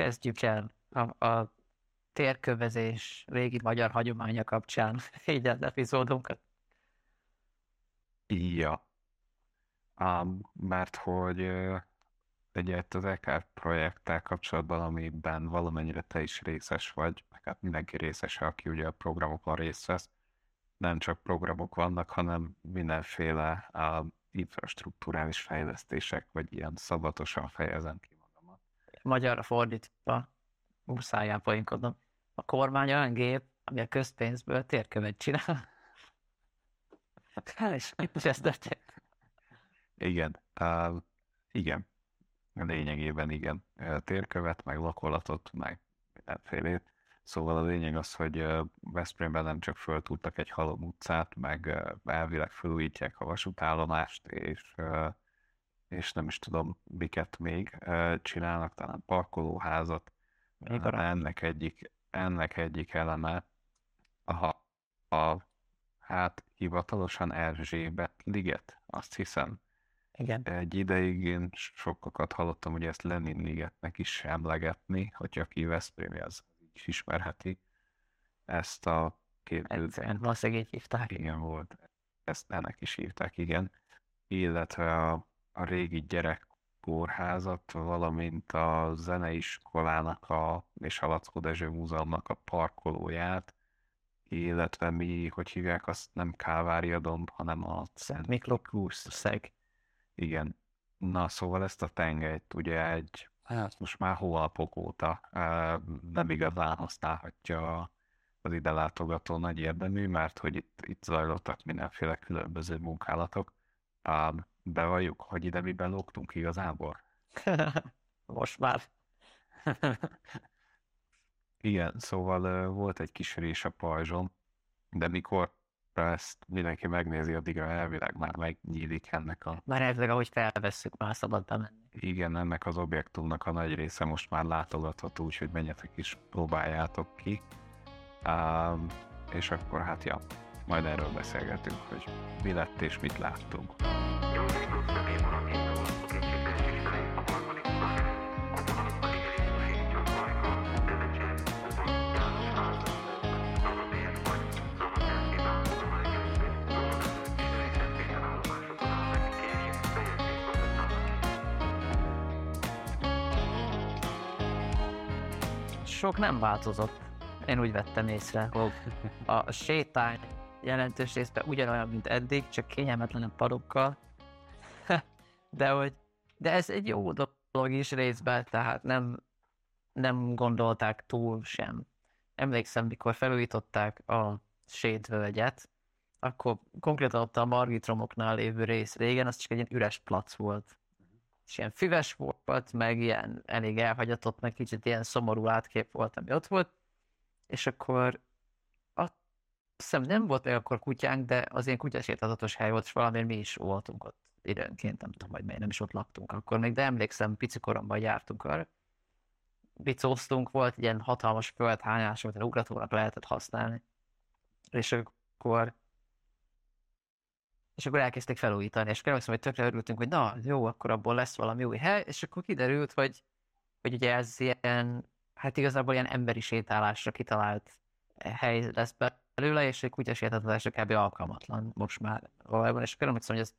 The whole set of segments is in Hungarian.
kezdjük el a, a térkövezés régi magyar hagyománya kapcsán így az epizódunkat. Ja. Um, mert hogy ugye az EK projekttel kapcsolatban, amiben valamennyire te is részes vagy, meg hát mindenki részes, aki ugye a programokon részt vesz, nem csak programok vannak, hanem mindenféle uh, infrastruktúrális fejlesztések, vagy ilyen szabatosan fejezem ki. Magyarra fordítva, muszáján poénkodom, a kormány olyan gép, ami a közpénzből térkövet csinál. és, és ez történt. Igen, uh, igen. Lényegében igen. Térkövet, meg lakolatot, meg mindenfélét. Szóval a lényeg az, hogy Veszprémben nem csak föltúrtak egy halom utcát, meg elvileg felújítják a vasútállomást, és, és nem is tudom, miket még csinálnak, talán parkolóházat. Ennek egyik, ennek egyik eleme a, a hát hivatalosan Erzsébet liget, azt hiszem. Igen. Egy ideig én sokakat hallottam, hogy ezt Lenin ligetnek is emlegetni, hogyha ki Veszprémi, az is ismerheti ezt a képzőt. Valószínűleg így hívták. Igen, volt. Ezt ennek is hívták, igen. Illetve a, a régi gyerekkórházat, valamint a zeneiskolának a, és a Lackó Dezső Múzeumnak a parkolóját, illetve mi, hogy hívják, azt nem Kávária domb, hanem a Szent Miklós szeg. Igen. Na, szóval ezt a tengelyt ugye egy, hát most már hónapok óta nem igazán használhatja az ide látogató nagy érdemű, mert hogy itt, itt zajlottak mindenféle különböző munkálatok. Bevalljuk, hogy ide mi belógtunk igazából. most már. Igen, szóval volt egy kis rés a pajzson, de mikor ezt mindenki megnézi, addigra elvileg már megnyílik ennek a... Már elvileg, ahogy felvesszük, már szabad bemenni. Igen, ennek az objektumnak a nagy része most már látogatható, úgyhogy menjetek is, próbáljátok ki. Um, és akkor hát ja, majd erről beszélgetünk, hogy mi lett és mit láttunk. Sok nem változott. Én úgy vettem észre, a sétány jelentős részben ugyanolyan, mint eddig, csak kényelmetlenebb padokkal. De hogy de ez egy jó dolog is részben, tehát nem, nem gondolták túl sem. Emlékszem, mikor felújították a sétvölgyet, akkor konkrétan ott a Margitromoknál lévő rész régen, az csak egy ilyen üres plac volt. És ilyen füves volt, meg ilyen elég elhagyatott, meg kicsit ilyen szomorú átkép volt, ami ott volt, és akkor azt hiszem nem volt még akkor kutyánk, de az ilyen kutyasétázatos hely volt, és valamiért mi is voltunk ott időnként, nem tudom, hogy miért nem is ott laktunk akkor még, de emlékszem, pici koromban jártunk arra. Bicóztunk, volt egy ilyen hatalmas földhányás, amit ugratónak lehetett használni. És akkor és akkor elkezdték felújítani, és emlékszem, hogy tökre örültünk, hogy na, jó, akkor abból lesz valami új hely, és akkor kiderült, hogy, hogy ugye ez ilyen, hát igazából ilyen emberi sétálásra kitalált hely lesz belőle, és egy kutyasétáltatásra kb. alkalmatlan most már valójában, és akkor emlékszem, hogy ez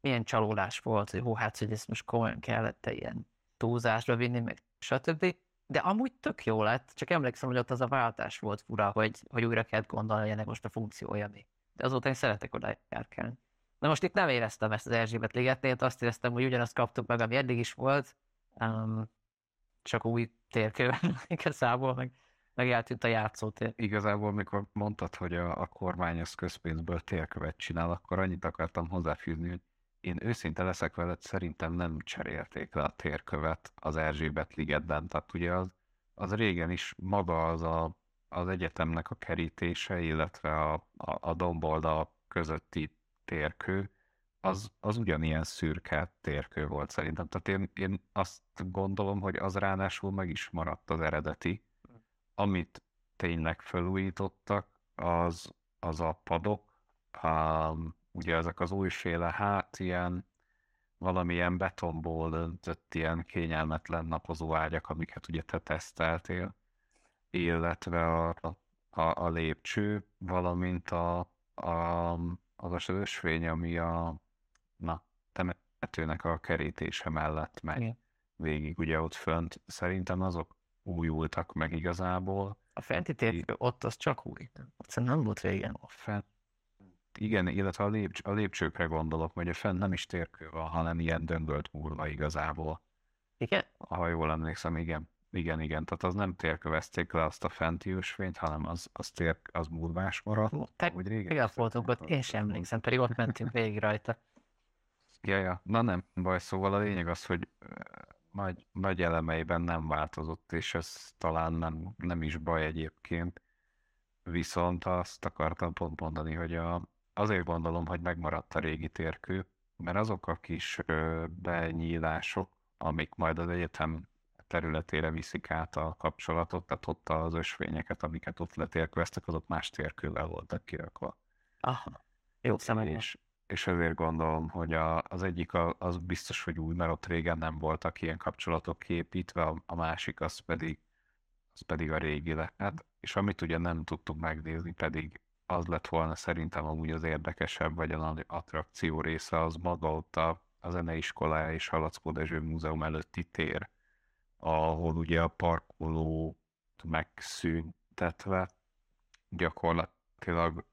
milyen csalódás volt, hogy hó, hát, hogy ezt most komolyan kellett -e ilyen túlzásra vinni, meg stb. De amúgy tök jó lett, csak emlékszem, hogy ott az a váltás volt fura, hogy, hogy újra kellett gondolni, hogy ennek most a funkciója mi. De azóta én szeretek oda járkálni. Na most itt nem éreztem ezt az Erzsébet ligetnél, azt éreztem, hogy ugyanazt kaptuk meg, ami eddig is volt, um, csak új térkőben igazából, meg, meg eltűnt a játszótér. Igazából, mikor mondtad, hogy a, a kormány az közpénzből térkövet csinál, akkor annyit akartam hozzáfűzni, hogy én őszinte leszek veled, szerintem nem cserélték le a térkövet az Erzsébet ligetben. Tehát ugye az, az régen is maga az a, az egyetemnek a kerítése, illetve a, a, a domboldal közötti térkő, az, az ugyanilyen szürke térkő volt szerintem. Tehát én, én azt gondolom, hogy az ráadásul meg is maradt az eredeti. Amit tényleg felújítottak, az, az a padok, um, ugye ezek az újféle, hát ilyen valamilyen betonból öntött ilyen kényelmetlen napozó ágyak, amiket ugye te teszteltél, illetve a, a, a lépcső, valamint a, a, az a ösvény, ami a na, temetőnek a kerítése mellett megy Igen. végig ugye ott fönt. Szerintem azok újultak meg igazából. A fenti térkő ott az csak új. Ott nem volt régen. A fent, igen, illetve a, lépcs, a lépcsőkre gondolok, hogy a fent nem is térkő van, hanem ilyen döngölt múlva igazából. Igen? Ha jól emlékszem, igen. Igen, igen, tehát az nem térkövezték le azt a fenti ösvényt, hanem az, az, tér, az múlvás maradt. Te, Úgy régen igen, voltunk ott, én sem emlékszem, pedig ott mentünk végig rajta. Ja, ja. Na nem, baj, szóval a lényeg az, hogy nagy, nagy elemeiben nem változott, és ez talán nem, nem is baj egyébként. Viszont azt akartam pont mondani, hogy a, azért gondolom, hogy megmaradt a régi térkő, mert azok a kis ö, benyílások, amik majd az egyetem területére viszik át a kapcsolatot, tehát ott az ösvényeket, amiket ott letérkőztek, azok más térkővel voltak kirakva. Aha. Jó szemem. És, és ezért gondolom, hogy a, az egyik a, az biztos, hogy új, mert ott régen nem voltak ilyen kapcsolatok kiépítve, a, a másik az pedig, az pedig a régi lehet. És amit ugye nem tudtuk megnézni, pedig az lett volna szerintem amúgy az érdekesebb, vagy a nagy attrakció része, az maga ott a, a zeneiskolája és Halackó Dezső Múzeum előtti tér, ahol ugye a parkoló megszüntetve gyakorlatilag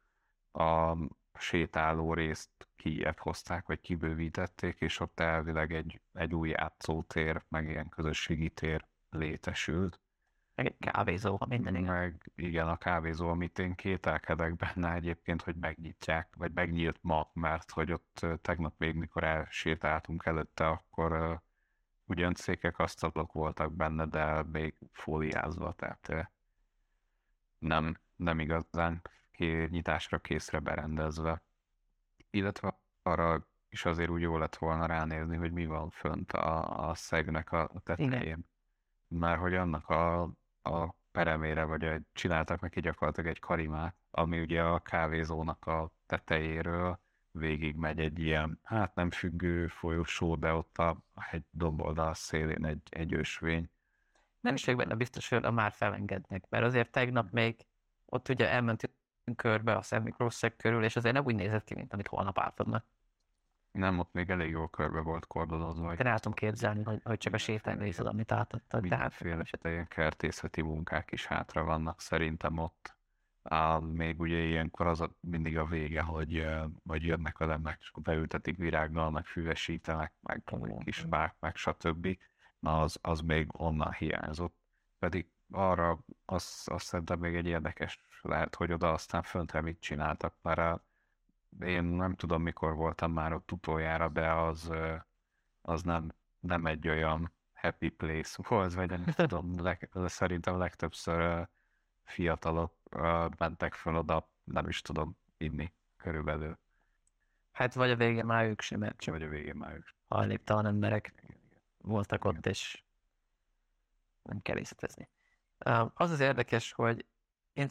a sétáló részt kijebb hozták, vagy kibővítették, és ott elvileg egy, egy új játszótér, meg ilyen közösségi tér létesült. Egy kávézó, minden. Meg igen, a kávézó, amit én kételkedek benne egyébként, hogy megnyitják, vagy megnyílt ma, mert hogy ott tegnap még, mikor elsétáltunk előtte, akkor ugyan székek, asztalok voltak benne, de még fóliázva, tehát nem, nem igazán nyitásra készre berendezve. Illetve arra is azért úgy jó lett volna ránézni, hogy mi van fönt a, a szegnek a tetején. Mert hogy annak a, a peremére, vagy csináltak neki gyakorlatilag egy karimát, ami ugye a kávézónak a tetejéről végig megy egy ilyen, hát nem függő folyosó, de ott a hegy domboldal szélén egy, egy ösvény. Nem is vagyok benne biztos, hogy már felengednek, mert azért tegnap még ott ugye elmentünk körbe a Szent Miklószeg körül, és azért nem úgy nézett ki, mint amit holnap átadnak. Nem, ott még elég jól körbe volt kordonozva, De el tudom képzelni, hogy, hogy csak a sétány nézed, amit átadtad. Hát Mindenféle ilyen kertészeti munkák is hátra vannak szerintem ott. Á, még ugye ilyenkor az a, mindig a vége, hogy vagy jönnek az emberek, és akkor beültetik virággal, meg füvesítenek, meg kis bák, meg stb. Na, az, az még onnan hiányzott. Pedig arra azt, azt szerintem még egy érdekes lehet, hogy oda aztán föntre mit csináltak, mert a, én nem tudom, mikor voltam már ott utoljára, de az, az nem, nem egy olyan happy place volt, vagy nem tudom, leg, szerintem legtöbbször fiatalok mentek fel oda, nem is tudom, inni körülbelül, hát vagy a végén már ők sem, mert csak vagy a végén már ők. hajléktalan emberek Igen, igen. voltak ott, és nem kell részletezni. Az az érdekes, hogy én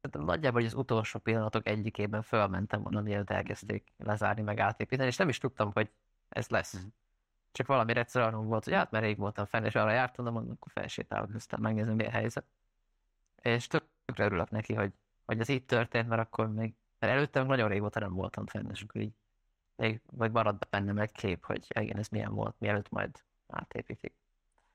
szerintem nagyjából az utolsó pillanatok egyikében fölmentem volna, mielőtt elkezdték lezárni, meg átépíteni, és nem is tudtam, hogy ez lesz. Mhm. Csak valami egyszer arról volt, hogy hát mert rég voltam fenn, és arra jártam, de mondom, akkor felsétálok, aztán megnézem, mi a helyzet. És tökre örülök neki, hogy, hogy ez így történt, mert akkor még, mert előtte meg nagyon régóta nem voltam fenn, és akkor így még, vagy maradt bennem egy kép, hogy igen, ez milyen volt, mielőtt majd átépítik.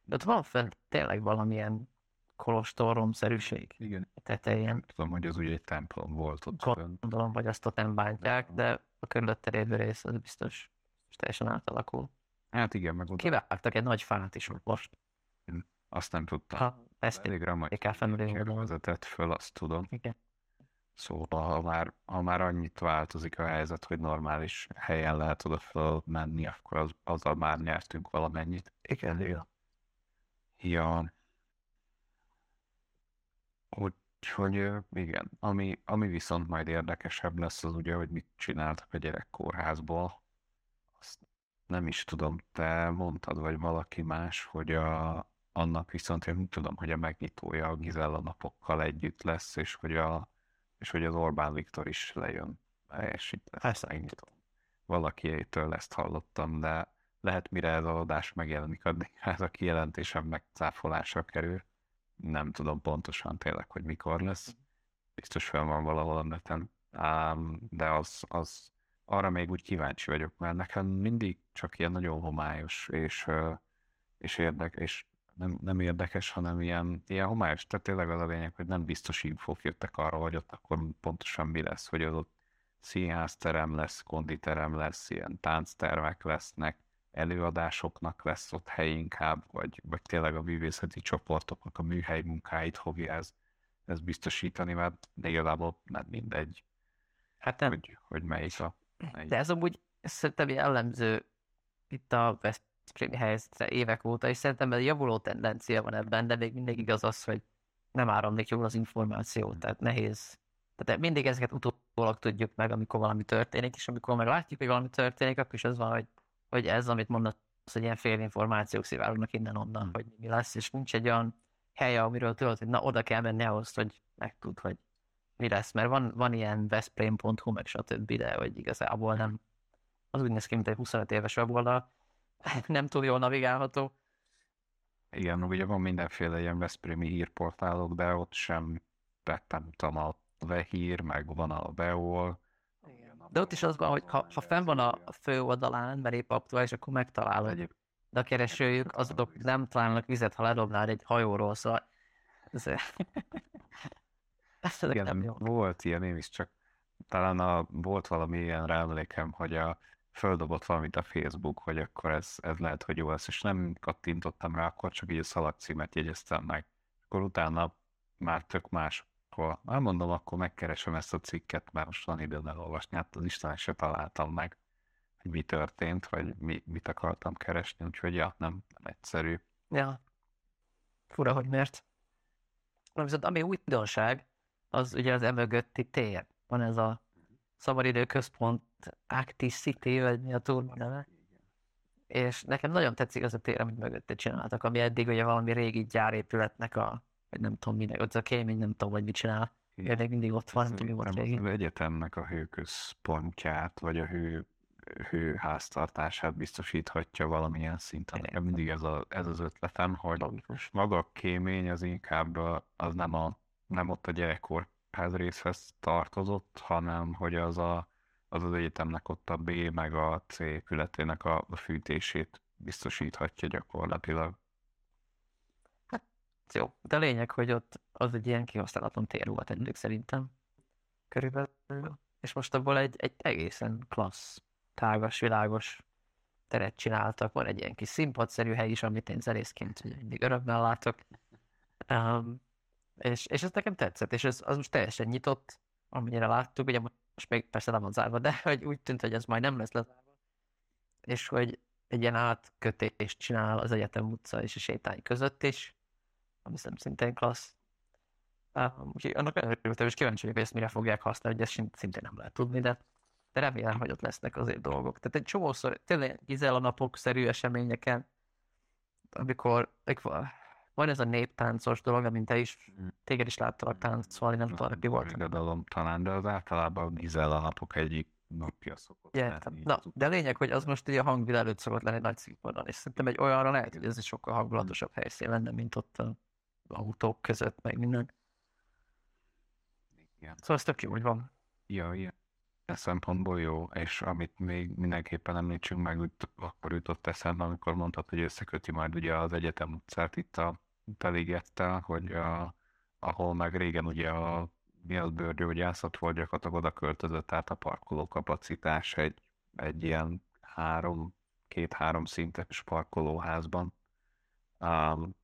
De ott van fent tényleg valamilyen kolostoromszerűség Igen. tetején. Tudom, hogy az ugye egy templom volt ott. Gondolom, hogy azt ott nem bántják, de a körülötte lévő rész az biztos teljesen átalakul. Hát igen, meg oda Kivágtak egy nagy fát is most. azt nem tudtam. Ha ezt Elég vezetett föl, azt tudom. Igen. Szóval, ha már, ha már annyit változik a helyzet, hogy normális helyen lehet oda fölmenni, akkor az, azzal már nyertünk valamennyit. Igen, igen. Ja. Úgyhogy igen, ami, ami viszont majd érdekesebb lesz, az ugye, hogy mit csináltak a gyerekkórházból. Azt nem is tudom, te mondtad, vagy valaki más, hogy a, annak viszont én tudom, hogy a megnyitója a Gizella napokkal együtt lesz, és hogy, a, és hogy az Orbán Viktor is lejön. És itt lesz Persze. megnyitó. Valakitől ezt hallottam, de lehet mire ez az adás megjelenik, addig ez a kijelentésem megcáfolásra kerül. Nem tudom pontosan tényleg, hogy mikor lesz. Biztos fel van valahol a neten. Ám, de az, az arra még úgy kíváncsi vagyok, mert nekem mindig csak ilyen nagyon homályos és, és érdek, és nem, nem érdekes, hanem ilyen, ilyen homályos. Tehát tényleg az a lényeg, hogy nem biztos infók jöttek arra, hogy ott akkor pontosan mi lesz, hogy az ott színházterem lesz, konditerem lesz, ilyen tánctermek lesznek, előadásoknak lesz ott hely inkább, vagy, vagy tényleg a művészeti csoportoknak a műhely munkáit fogja ez, ez biztosítani, mert igazából nem mindegy, Hát nem. hogy, hogy melyik a... Melyik. De ez amúgy szerintem jellemző itt a Veszprémi helyzetre évek óta, és szerintem egy javuló tendencia van ebben, de még mindig igaz az, hogy nem áramlik jól az információ, tehát nehéz. Tehát mindig ezeket utólag tudjuk meg, amikor valami történik, és amikor meg látjuk, hogy valami történik, akkor is az van, hogy, hogy ez, amit mondasz, hogy ilyen félinformációk szivárognak innen-onnan, hogy mi lesz, és nincs egy olyan hely, amiről tudod, hogy na oda kell menni ahhoz, hogy megtud, hogy mi lesz, mert van, van ilyen veszprém.hu, meg stb., de hogy igazából nem, az úgy néz ki, mint egy 25 éves weboldal, nem túl jól navigálható. Igen, ugye van mindenféle ilyen Veszprémi hírportálok, de ott sem vettem, a Vehír, meg van a Veol. De ott is az van, hogy ha, ha fenn van a fő oldalán, mert épp aktuális, akkor megtalálod. De a keresőjük, azok nem találnak vizet, ha ledobnál egy hajóról, szóval... Ez, ez igen, nem jó. volt ilyen, én is csak talán a, volt valami ilyen ráemlékem, hogy a földobott valamit a Facebook, hogy akkor ez, ez lehet, hogy jó lesz, és nem kattintottam rá, akkor csak így a szalagcímet jegyeztem meg. Akkor utána már tök máshol. Már mondom, akkor megkeresem ezt a cikket, mert most van időm elolvasni, hát az Isten se találtam meg, hogy mi történt, vagy mi, mit akartam keresni, úgyhogy ja, nem, nem egyszerű. Ja. Fura, hogy miért. Na viszont ami újdonság, az ugye az emögötti tér. Van ez a szabadidő központ, Active City, vagy mi a turma neve. És nekem nagyon tetszik az a tér, amit mögötte csináltak, ami eddig ugye valami régi gyárépületnek a, vagy nem tudom minek, ott a kémény nem tudom, hogy mit csinál. Még mindig ott van, nem tudom, mi volt az egyetemnek a hőközpontját, vagy a hő, hőháztartását biztosíthatja valamilyen szinten. Nekem mindig ez, a, ez az ötletem, hogy Logikus. maga a kémény az inkább a- az nem, a, nem ott a gyerekkorház részhez tartozott, hanem hogy az a, az, az egyetemnek ott a B meg a C épületének a, a fűtését biztosíthatja gyakorlatilag. Jó, de a lényeg, hogy ott az egy ilyen kihasználatlan tér volt eddig szerintem. Körülbelül. És most abból egy, egy egészen klassz, tágas, világos teret csináltak. Van egy ilyen kis színpadszerű hely is, amit én zenészként mindig örömmel látok. Um, és, és ez nekem tetszett, és ez, az most teljesen nyitott, amennyire láttuk, ugye most még persze nem van zárva, de hogy úgy tűnt, hogy ez majd nem lesz lezárva. És hogy egy ilyen átkötést csinál az Egyetem utca és a sétány között is, ami szerintem szintén klassz. Um, úgyhogy annak nagyon örültem, és kíváncsi vagyok, hogy ezt mire fogják használni, hogy ezt szintén nem lehet tudni, de, de remélem, hogy ott lesznek azért dolgok. Tehát egy csomószor, tényleg Gizella napok-szerű eseményeken, amikor, van ez a néptáncos dolog, amint te is, téged is láttalak táncolni, nem tudom, ki volt. Irodalom talán, de az általában Gizella napok egyik napja szokott Ja, lenni. Na, de lényeg, hogy az most ugye a hangvilág előtt szokott lenni nagy színpadon, és szerintem egy olyanra lehet, hogy ez egy sokkal hangulatosabb helyszín lenne, mint ott a autók között, meg minden. Igen. Szóval ez tök jó, hogy van. Ja, ilyen e szempontból jó, és amit még mindenképpen említsünk meg, úgy akkor jutott eszembe, amikor mondtad, hogy összeköti majd ugye az egyetem utcát itt a Teligettel, hogy a, ahol meg régen ugye a mi az bőrgyógyászat volt, gyakorlatilag oda költözött át a parkoló kapacitás egy, egy ilyen három, két-három szintes parkolóházban. Um,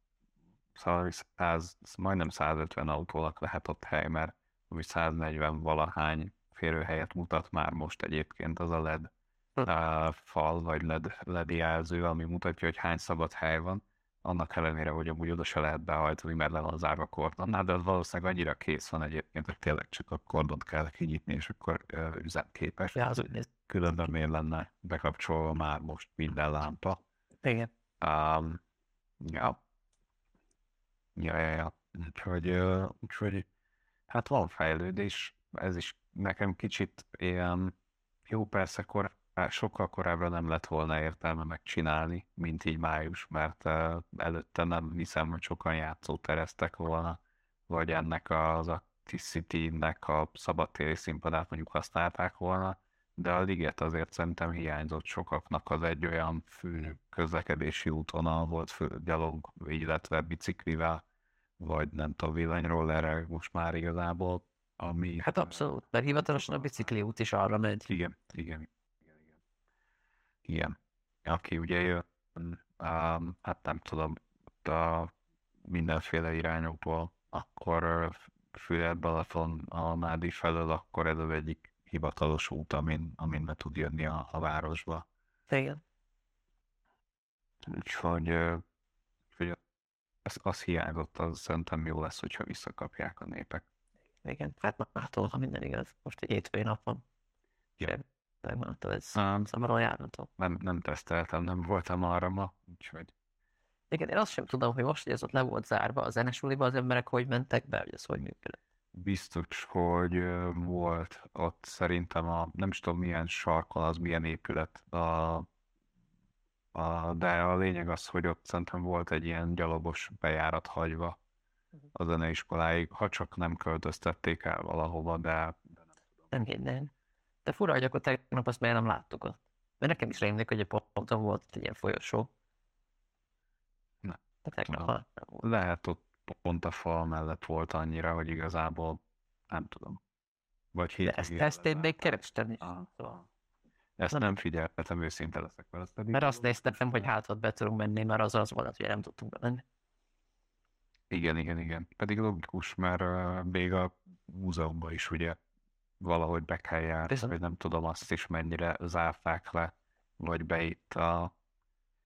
szóval 100, majdnem 150 autónak lehet ott hely, mert ami 140 valahány férőhelyet mutat már most egyébként az a LED Hm. uh, fal, vagy LED, LED jelző, ami mutatja, hogy hány szabad hely van. Annak ellenére, hogy amúgy oda se lehet behajtani, mert le van zárva kordonnál, de az valószínűleg annyira kész van egyébként, hogy tényleg csak a kordont kell kinyitni, és akkor uh, üzemképes. Ja, az úgy néz. Különben miért lenne bekapcsolva már most minden lámpa. Igen. Um, ja. Ja, ja, ja. Úgyhogy, úgyhogy hát van fejlődés, ez is nekem kicsit ilyen, jó persze hát sokkal korábban nem lett volna értelme megcsinálni, mint így május, mert előtte nem hiszem, hogy sokan játszótereztek volna, vagy ennek az Acticity-nek a szabadtéri színpadát mondjuk használták volna, de a liget azért szerintem hiányzott sokaknak az egy olyan fő közlekedési útvonal volt, fő gyalog, illetve biciklivel, vagy nem tudom, villanyrollerrel most már igazából, ami... Hát abszolút, mert hivatalosan a bicikli út is arra megy. Igen, igen, igen, igen. Igen. Aki ugye jön, um, hát nem tudom, a mindenféle irányokból, akkor Füred Balaton a Mádi felől, akkor ez az egyik hivatalos út, amin, amin be tud jönni a, a városba. Igen. Úgyhogy, úgyhogy az, az hiányzott, az szerintem jó lesz, hogyha visszakapják a népek. Igen, hát mától, ha minden igaz. Most egy hétfői nap van. Ja. Megmondta, ez Um, szamaron járható. nem, nem teszteltem, nem voltam arra ma, úgyhogy Igen, én azt sem tudom, hogy most, hogy ez ott le volt zárva a zenesuliba, az emberek hogy mentek be, hogy ez hogy működött. Biztos, hogy volt ott szerintem a, nem is tudom milyen sarkon, az milyen épület, a, a, de a lényeg az, hogy ott szerintem volt egy ilyen gyalogos bejárat hagyva Mhm. a zeneiskoláig, ha csak nem költöztették el valahova, de Nem hinném. De fura, hogy akkor tegnap azt miért nem láttuk ott. Mert nekem is rémlik, hogy egy ponton volt egy ilyen folyosó. Ne, De tegnap nem lehet ott pont a fal mellett volt annyira, hogy igazából nem tudom. Vagy De ezt, ezt én még kerestem is. Szóval. Ezt Nem. nem figyeltem, őszinte leszek vele. pedig Mert azt néztem, hogy hát ott be tudunk menni, mert az az volt, hogy nem tudtunk bemenni. Igen, igen, igen. Pedig logikus, mert uh, még a múzeumban is ugye valahogy be kell járni, vagy nem tudom azt is mennyire zárták le, vagy be itt a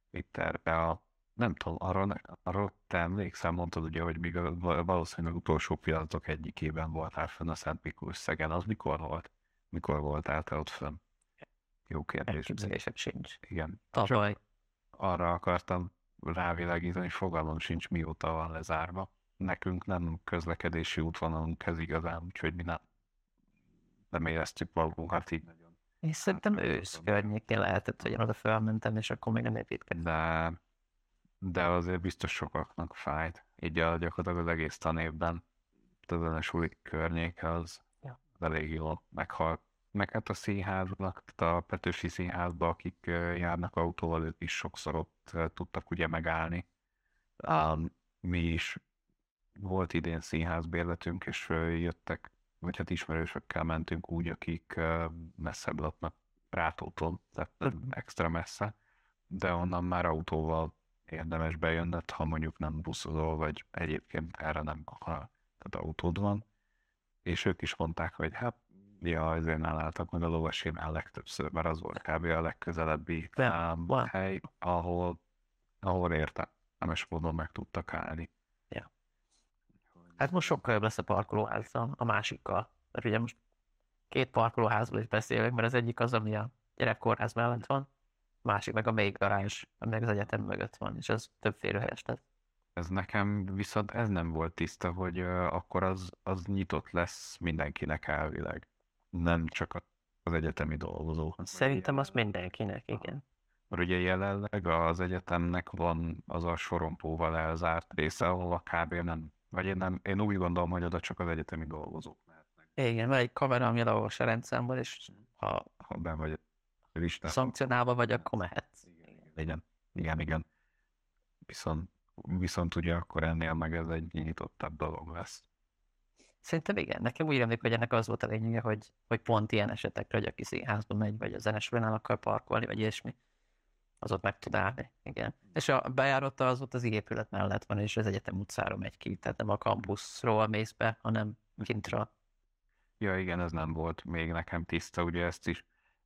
itt erre a nem tudom, arra, ne- arra te emlékszel, mondtad ugye, hogy még a, valószínűleg utolsó pillanatok egyikében voltál fönn a Szent Miklós Szegen. Az mikor volt? Mikor voltál te ott fönn? Jó kérdés. Elképzelésem sincs. Igen. Tavaly. arra akartam rávilágítani, hogy fogalmam sincs, mióta van lezárva. Nekünk nem közlekedési útvonalunk ez igazán, úgyhogy mi nem, nem éreztük magunkat így nagyon. Én szerintem Hát, ősz környékén lehetett, hogy én oda felmentem, és akkor még nem építkeztem. De, de azért biztos sokaknak fájt. Így a, gyakorlatilag az egész tanévben ezen a suli környéke az Ja. elég jól meghalt. Meg hát a színháznak, tehát a Petőfi színházba, akik járnak autóval, ők is sokszor ott tudtak ugye megállni. Um, mi is volt idén színházbérletünk, és jöttek, vagy hát ismerősökkel mentünk úgy, akik messzebb laknak Rátótól, tehát Mhm. extra messze, de onnan már autóval érdemes bejönned, ha mondjuk nem buszozol, vagy egyébként erre nem, ha tehát autód van. És ők is mondták, hogy hát, ja, ezért álltak meg a lovasénál legtöbbször, mert az volt kb. a legközelebbi um, hely, ahol, ahol értelmes módon meg tudtak állni. Ja. Hát most sokkal jobb lesz a parkolóházzal, a másikkal. Mert ugye most két parkolóházról is beszélek, mert az egyik az, ami a gyerekkórház mellett van, másik meg a ami meg az egyetem mögött van, és az több férőhelyes lesz. Ez nekem viszont ez nem volt tiszta, hogy uh, akkor az, az nyitott lesz mindenkinek elvileg. Nem csak a- az egyetemi dolgozóknak. Szerintem az mindenkinek, igen. Mert ugye jelenleg az egyetemnek van az a sorompóval elzárt része, ahol kb. nem, vagy én, nem, én úgy gondolom, hogy oda csak az egyetemi dolgozók mehetnek. Igen, van egy kamera, ami a rendszámban, és ha Ha be vagy a listán. szankcionálva vagy, akkor mehetsz. Igen, igen, igen. Viszont, viszont ugye akkor ennél meg ez egy nyitottabb dolog lesz. Szerintem igen. Nekem úgy emlék, hogy ennek az volt a lényege, hogy, hogy pont ilyen esetekre, hogy aki színházba megy, vagy a zenesulánál akar parkolni, vagy ilyesmi, az ott meg tud állni. Igen. És a bejárata az ott az épület mellett van, és az egyetem utcára megy ki, tehát nem a kampuszról mész be, hanem kintről. Ja, igen, ez nem volt még nekem tiszta, ugye ezt is.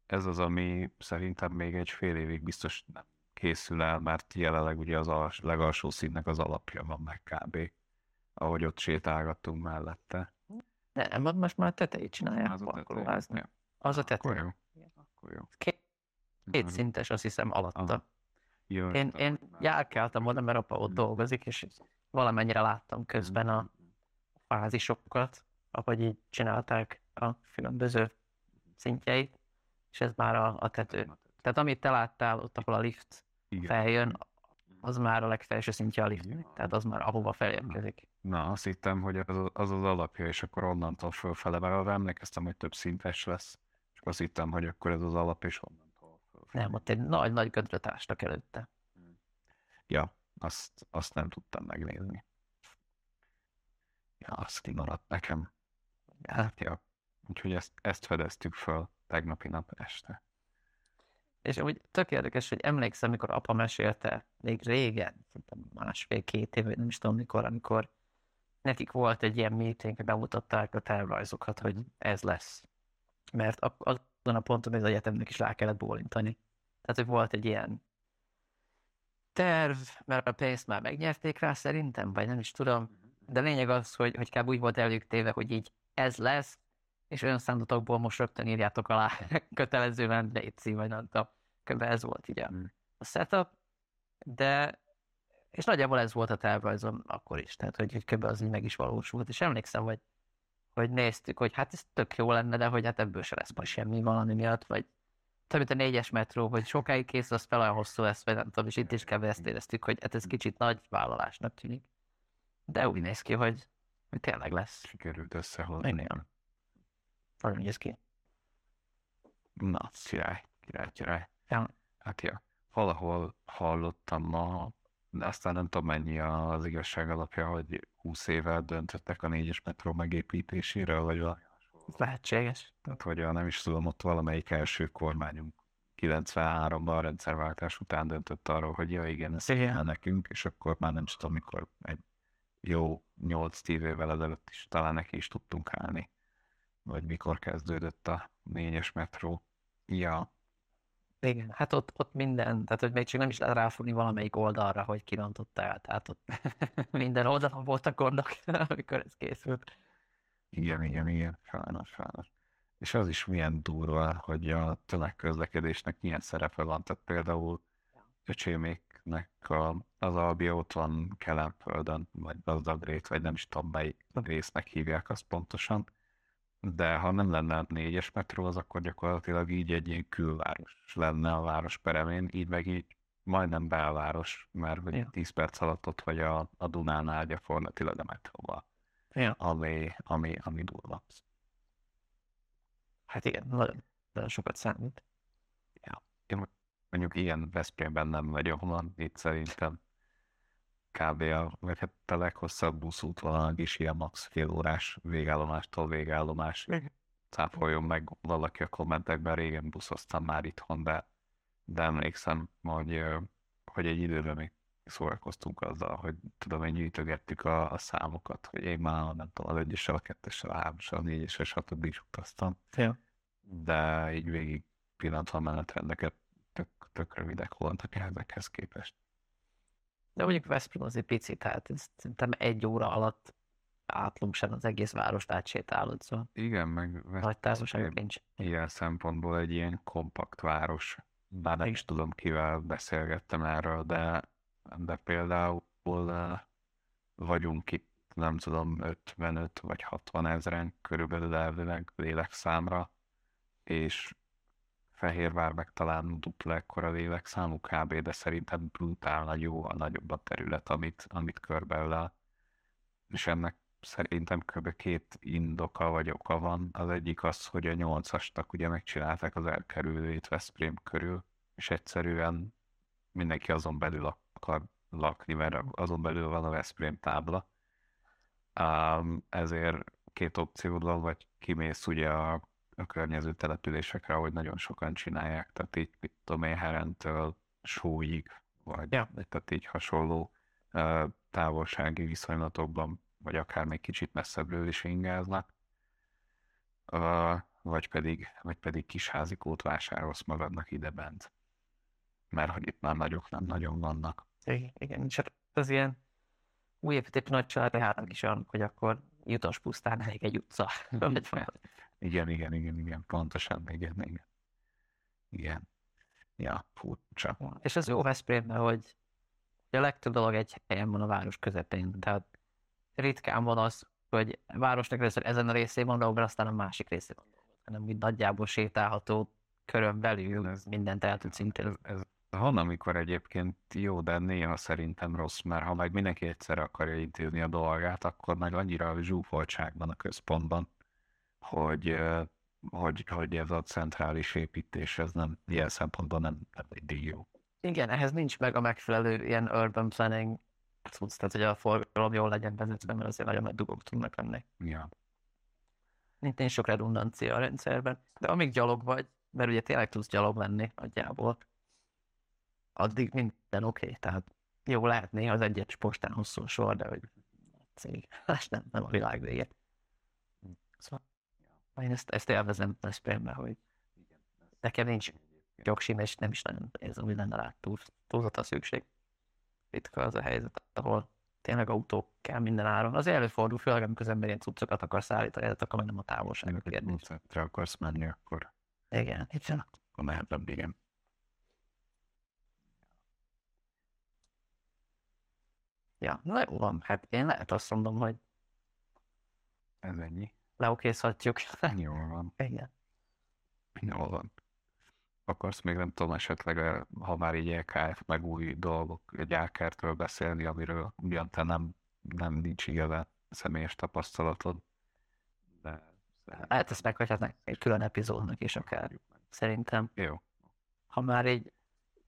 Ez az, ami szerintem még egy fél évig biztos nem készül el, mert jelenleg ugye az als, legalsó színnek az alapja van meg kb. Ahogy ott sétálgattunk mellette. Nem, most már a tetejét csinálják Az parkolóháznak. Ja, Az a Akkor tetej. jó. Akkor jó. Két, két szintes, azt hiszem, alatta. Aha. Jó, Én, tudom, én járkáltam oda, mert apa ott dolgozik, és valamennyire láttam közben a fázisokat, ahogy így csinálták a különböző szintjeit, és ez már a, a tető. Tehát amit te láttál ott, ahol a lift Igen. feljön, az már a legfelső szintje a. Ja. Tehát az már ahova felérkezik. Na, azt hittem, hogy az az, az alapja, és akkor onnantól fölfele, mert arra emlékeztem, hogy több szintes lesz, és azt hittem, hogy akkor ez az alap, és onnantól fölfele. Nem, ott egy nagy-nagy gödröt ástak előtte. Ja, azt, azt nem tudtam megnézni. Ja, azt kimaradt nekem. Hát, ja. Úgyhogy ezt, ezt fedeztük föl tegnapi nap este. És úgy tök érdekes, hogy emlékszem, mikor apa mesélte, még régen, másfél-két év, nem is tudom mikor, amikor nekik volt egy ilyen meeting, hogy bemutatták a tervrajzokat, hogy ez lesz. Mert azon a ponton az egyetemnek is rá kellett bólintani. Tehát, hogy volt egy ilyen terv, mert a pénzt már megnyerték rá szerintem, vagy nem is tudom. De lényeg az, hogy, hogy kb. úgy volt elők hogy így ez lesz, és olyan számotokból most rögtön írjátok alá kötelezően létszi, vagy nem tudom. Kb. ez volt így a, Mm. a setup, de és nagyjából ez volt a tervrajzom akkor is, tehát hogy, hogy kb. az így meg is valósult, és emlékszem, hogy, hogy néztük, hogy hát ez tök jó lenne, de hogy hát ebből se lesz majd semmi valami miatt, vagy több mint a négyes metró, hogy sokáig kész, az fel olyan hosszú lesz, vagy nem tudom, és itt is kb. ezt éreztük, hogy hát ez kicsit nagy vállalásnak tűnik. De úgy néz ki, hogy, hogy tényleg lesz. Sikerült összehozni. Igen. Nagyon néz ki. Na, király, király, király. Ja. Hát ja, valahol hallottam ma, de aztán nem tudom mennyi az igazság alapja, hogy 20 éve döntöttek a négyes metró megépítéséről, vagy valami. Lehetséges. Tehát, hogy a, nem is tudom, ott valamelyik első kormányunk 93-ban a rendszerváltás után döntött arról, hogy ja igen, ez Igen. nekünk, és akkor már nem tudom, mikor egy jó 8-10 évvel ezelőtt is talán neki is tudtunk állni. Vagy mikor kezdődött a négyes metró. Ja, Igen, hát ott, ott minden, tehát hogy még csak nem is lehet ráfogni valamelyik oldalra, hogy kirontotta el, tehát ott minden oldalon voltak gondok, amikor ez készült. Igen, igen, igen, sajnos, sajnos. És az is milyen durva, hogy a tömegközlekedésnek milyen szerepe van. Tehát például öcséméknek a, az albia ott van Kelenföldön, vagy Gazdagrét, vagy nem is tudom melyik résznek hívják azt pontosan. De ha nem lenne a négyes metró, az akkor gyakorlatilag így egy ilyen külváros lenne a város peremén, így meg így majdnem belváros, mert Ja. 10 perc alatt ott vagy a, a Dunánál gyakorlatilag a metróval Ja. ami, ami, ami durva. Hát igen, nagyon, nagyon sokat számít. Én mo- mondjuk ilyen Veszprémben nem vagyok, van itt szerintem kb. A, vagy hát a leghosszabb buszútvonal is ilyen max fél órás végállomástól végállomás. Cáfoljon meg valaki a kommentekben, régen buszoztam már itthon, de, de emlékszem, hogy, hogy egy időben még szórakoztunk azzal, hogy tudom, hogy gyűjtögettük a, a számokat, hogy én már nem tudom, az egyessel, a kettessel, a hármassal, a négyessel, stb. is utaztam Ja. de így végig pillantva a menetrendeket tök, tök rövidek voltak ezekhez képest. De mondjuk Veszprém az egy pici, tehát ez szerintem egy óra alatt átlumsan az egész várost átsétálod, szóval Igen, meg nagy Veszprém nincs. ilyen szempontból egy ilyen kompakt város. Bár nem is tudom, kivel beszélgettem erről, de, de például vagyunk itt, nem tudom, 55 vagy 60 ezeren körülbelül elvileg lélekszámra, és Fehérvár meg talán dupla ekkora lélekszámú kb, de szerintem brutál nagy, jóval nagyobb a terület, amit, amit körbeölel. És ennek szerintem kb. két indoka vagy oka van. Az egyik az, hogy a nyolcastak ugye megcsinálták az elkerülőjét Veszprém körül, és egyszerűen mindenki azon belül akar lakni, mert azon belül van a Veszprém tábla. Um, ezért két opciód van, vagy kimész ugye a, a környező településekre, ahogy nagyon sokan csinálják, tehát így, mit tudom én, Herentől Sóig, vagy Ja. tehát így hasonló uh, távolsági viszonylatokban, vagy akár még kicsit messzebbről is ingáznak, uh, vagy pedig, vagy pedig kisházikót vásárolsz magadnak ide bent. Mert hogy itt már nagyok nem nagyon vannak. Igen, igen, és hát az ilyen új épített nagy család lehetnek is olyan, hogy akkor jutas pusztán elég egy utca. Igen, igen, igen, igen, pontosan, igen, igen. Igen. Ja, furcsa. És ez jó Veszprémben, hogy a legtöbb dolog egy helyen van a város közepén. Tehát ritkán van az, hogy a városnak először ezen a részén van dolgod, aztán a másik részén van hanem úgy nagyjából sétálható körön belül Ez- mindent el tudsz intézni. Ez van, amikor egyébként jó, de néha szerintem rossz, mert ha meg mindenki egyszerre akarja intézni a dolgát, akkor meg annyira zsúfoltság van a központban, hogy, hogy, hogy ez a centrális építés, ez nem, ilyen szempontból nem, nem mindig jó. Igen, ehhez nincs meg a megfelelő ilyen urban planning cucc, tehát hogy a forgalom jól legyen vezetve, mert azért nagyon nagy dugók tudnak lenni. Ja. Nincs, nincs sok redundancia a rendszerben, de amíg gyalog vagy, mert ugye tényleg tudsz gyalog lenni nagyjából, addig minden oké, okay. tehát jó néha az egyes postán hosszú sor, de hogy cég, nem, nem a világ vége. Szóval én ezt, ezt élvezem Veszprémben, hogy nekem nincs jogsim, és nem is nagyon érzem, hogy lenne rá túl, túlzott a szükség. Ritka az a helyzet, ahol tényleg autó kell minden áron. Az előfordul, főleg amikor az ember ilyen cuccokat akar szállítani, ez akkor meg nem a távolság a Amikor kérdés. koncertre akarsz menni, akkor, Igen, itt van. akkor nehezebb, igen. Ja, na jó van, hát én lehet azt mondom, hogy Ez ennyi. Leokézhatjuk. Jól van. Igen. Jól van. Akarsz még nem tudom esetleg, eh, ha már így EKF, meg új dolgok, egy ákertről beszélni, amiről ugyan te nem, nem nincs igazán személyes tapasztalatod, de Hát ezt meghagyhatnánk egy külön epizódnak is akár. Szerintem, jó. ha már így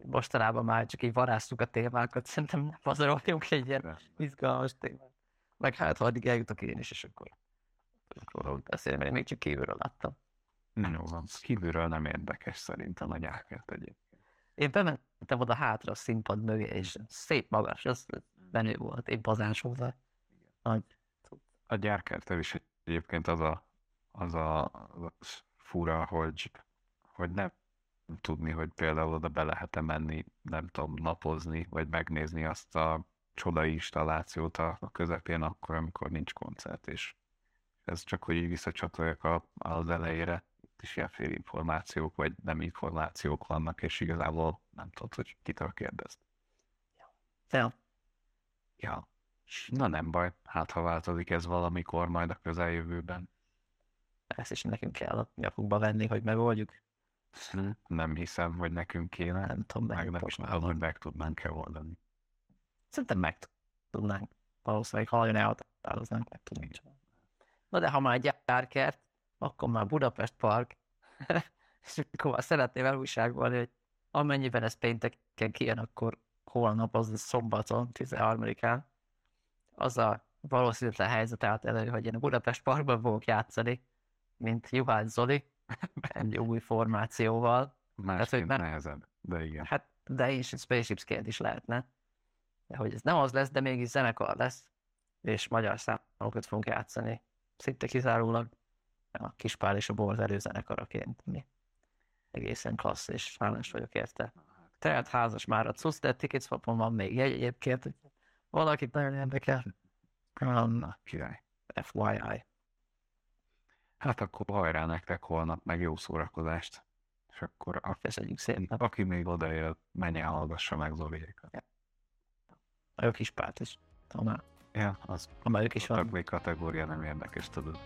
mostanában már csak így varáztuk a témákat, szerintem nem pazaroljunk egy ilyen izgalmas témát. Meg hát, ha addig eljutok én is, és akkor úgy beszélni, mert én még csak kívülről láttam. Jó van. Kívülről nem érdekes szerintem a gyákert egyébként. Én bementem oda hátra a színpad mögé, és szép magas, az menő volt, én bazás hozzá. Nagy. A gyárkertel is egyébként az a, az a, az a fura, hogy, hogy nem tudni, hogy például oda be lehet-e menni, nem tudom, napozni, vagy megnézni azt a csoda installációt a, a közepén akkor, amikor nincs koncert, és ez csak, hogy így visszacsatoljak a, az elejére, itt is ilyen fél információk, vagy nem információk vannak, és igazából nem tudod, hogy kitől kérdezt. Ja. Ja, na nem baj, hát ha változik ez valamikor majd a közeljövőben. Ezt is nekünk kell a nyakunkba venni, hogy megoldjuk. Nem hiszem, hogy nekünk kéne, Nem tudom, meg nem meg is tudom, hogy meg tudnánk-e oldani. Szerintem meg tudnánk. Valószínűleg, ha nagyon elhatároznánk, meg tudnánk csinálni. Na de ha már gyárkert, akkor már Budapest Park, és akkor már szeretném elújságolni, hogy amennyiben ez pénteken kijön, akkor holnap, az szombaton, 13-án, az a valószínűtlen helyzet állt elő, hogy én a Budapest Parkban fogok játszani, mint Juhász Zoli, egy új formációval. Másként ne- nehezebb, de igen. Hát, de is Spaceshipsként is lehetne. De hogy ez nem az lesz, de mégis zenekar lesz, és magyar számokat fogunk játszani. Szinte kizárólag a Kispál és a Borz előzenekaraként, ami egészen klassz, és hálás vagyok érte. Tehát házas már a cusz, de Ticketswapon van még jegy egyébként, hogy valakit nagyon érdekel. Um, Na, király. FYI. Hát akkor hajrá nektek holnap, meg jó szórakozást. És akkor a, Köszönjük szépen. aki még odaél, menjen hallgassa meg Zoliékat. A jó Kispált is. Ha már, Ja, az már ők is van. még kategória nem érdekes, tudod.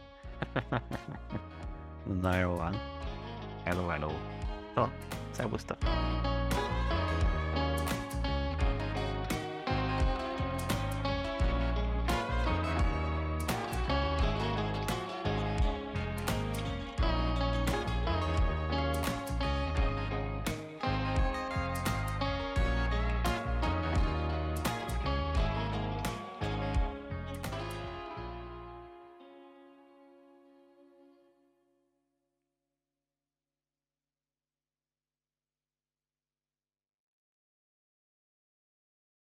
Na jó van. Hello, hello. Szervusztok.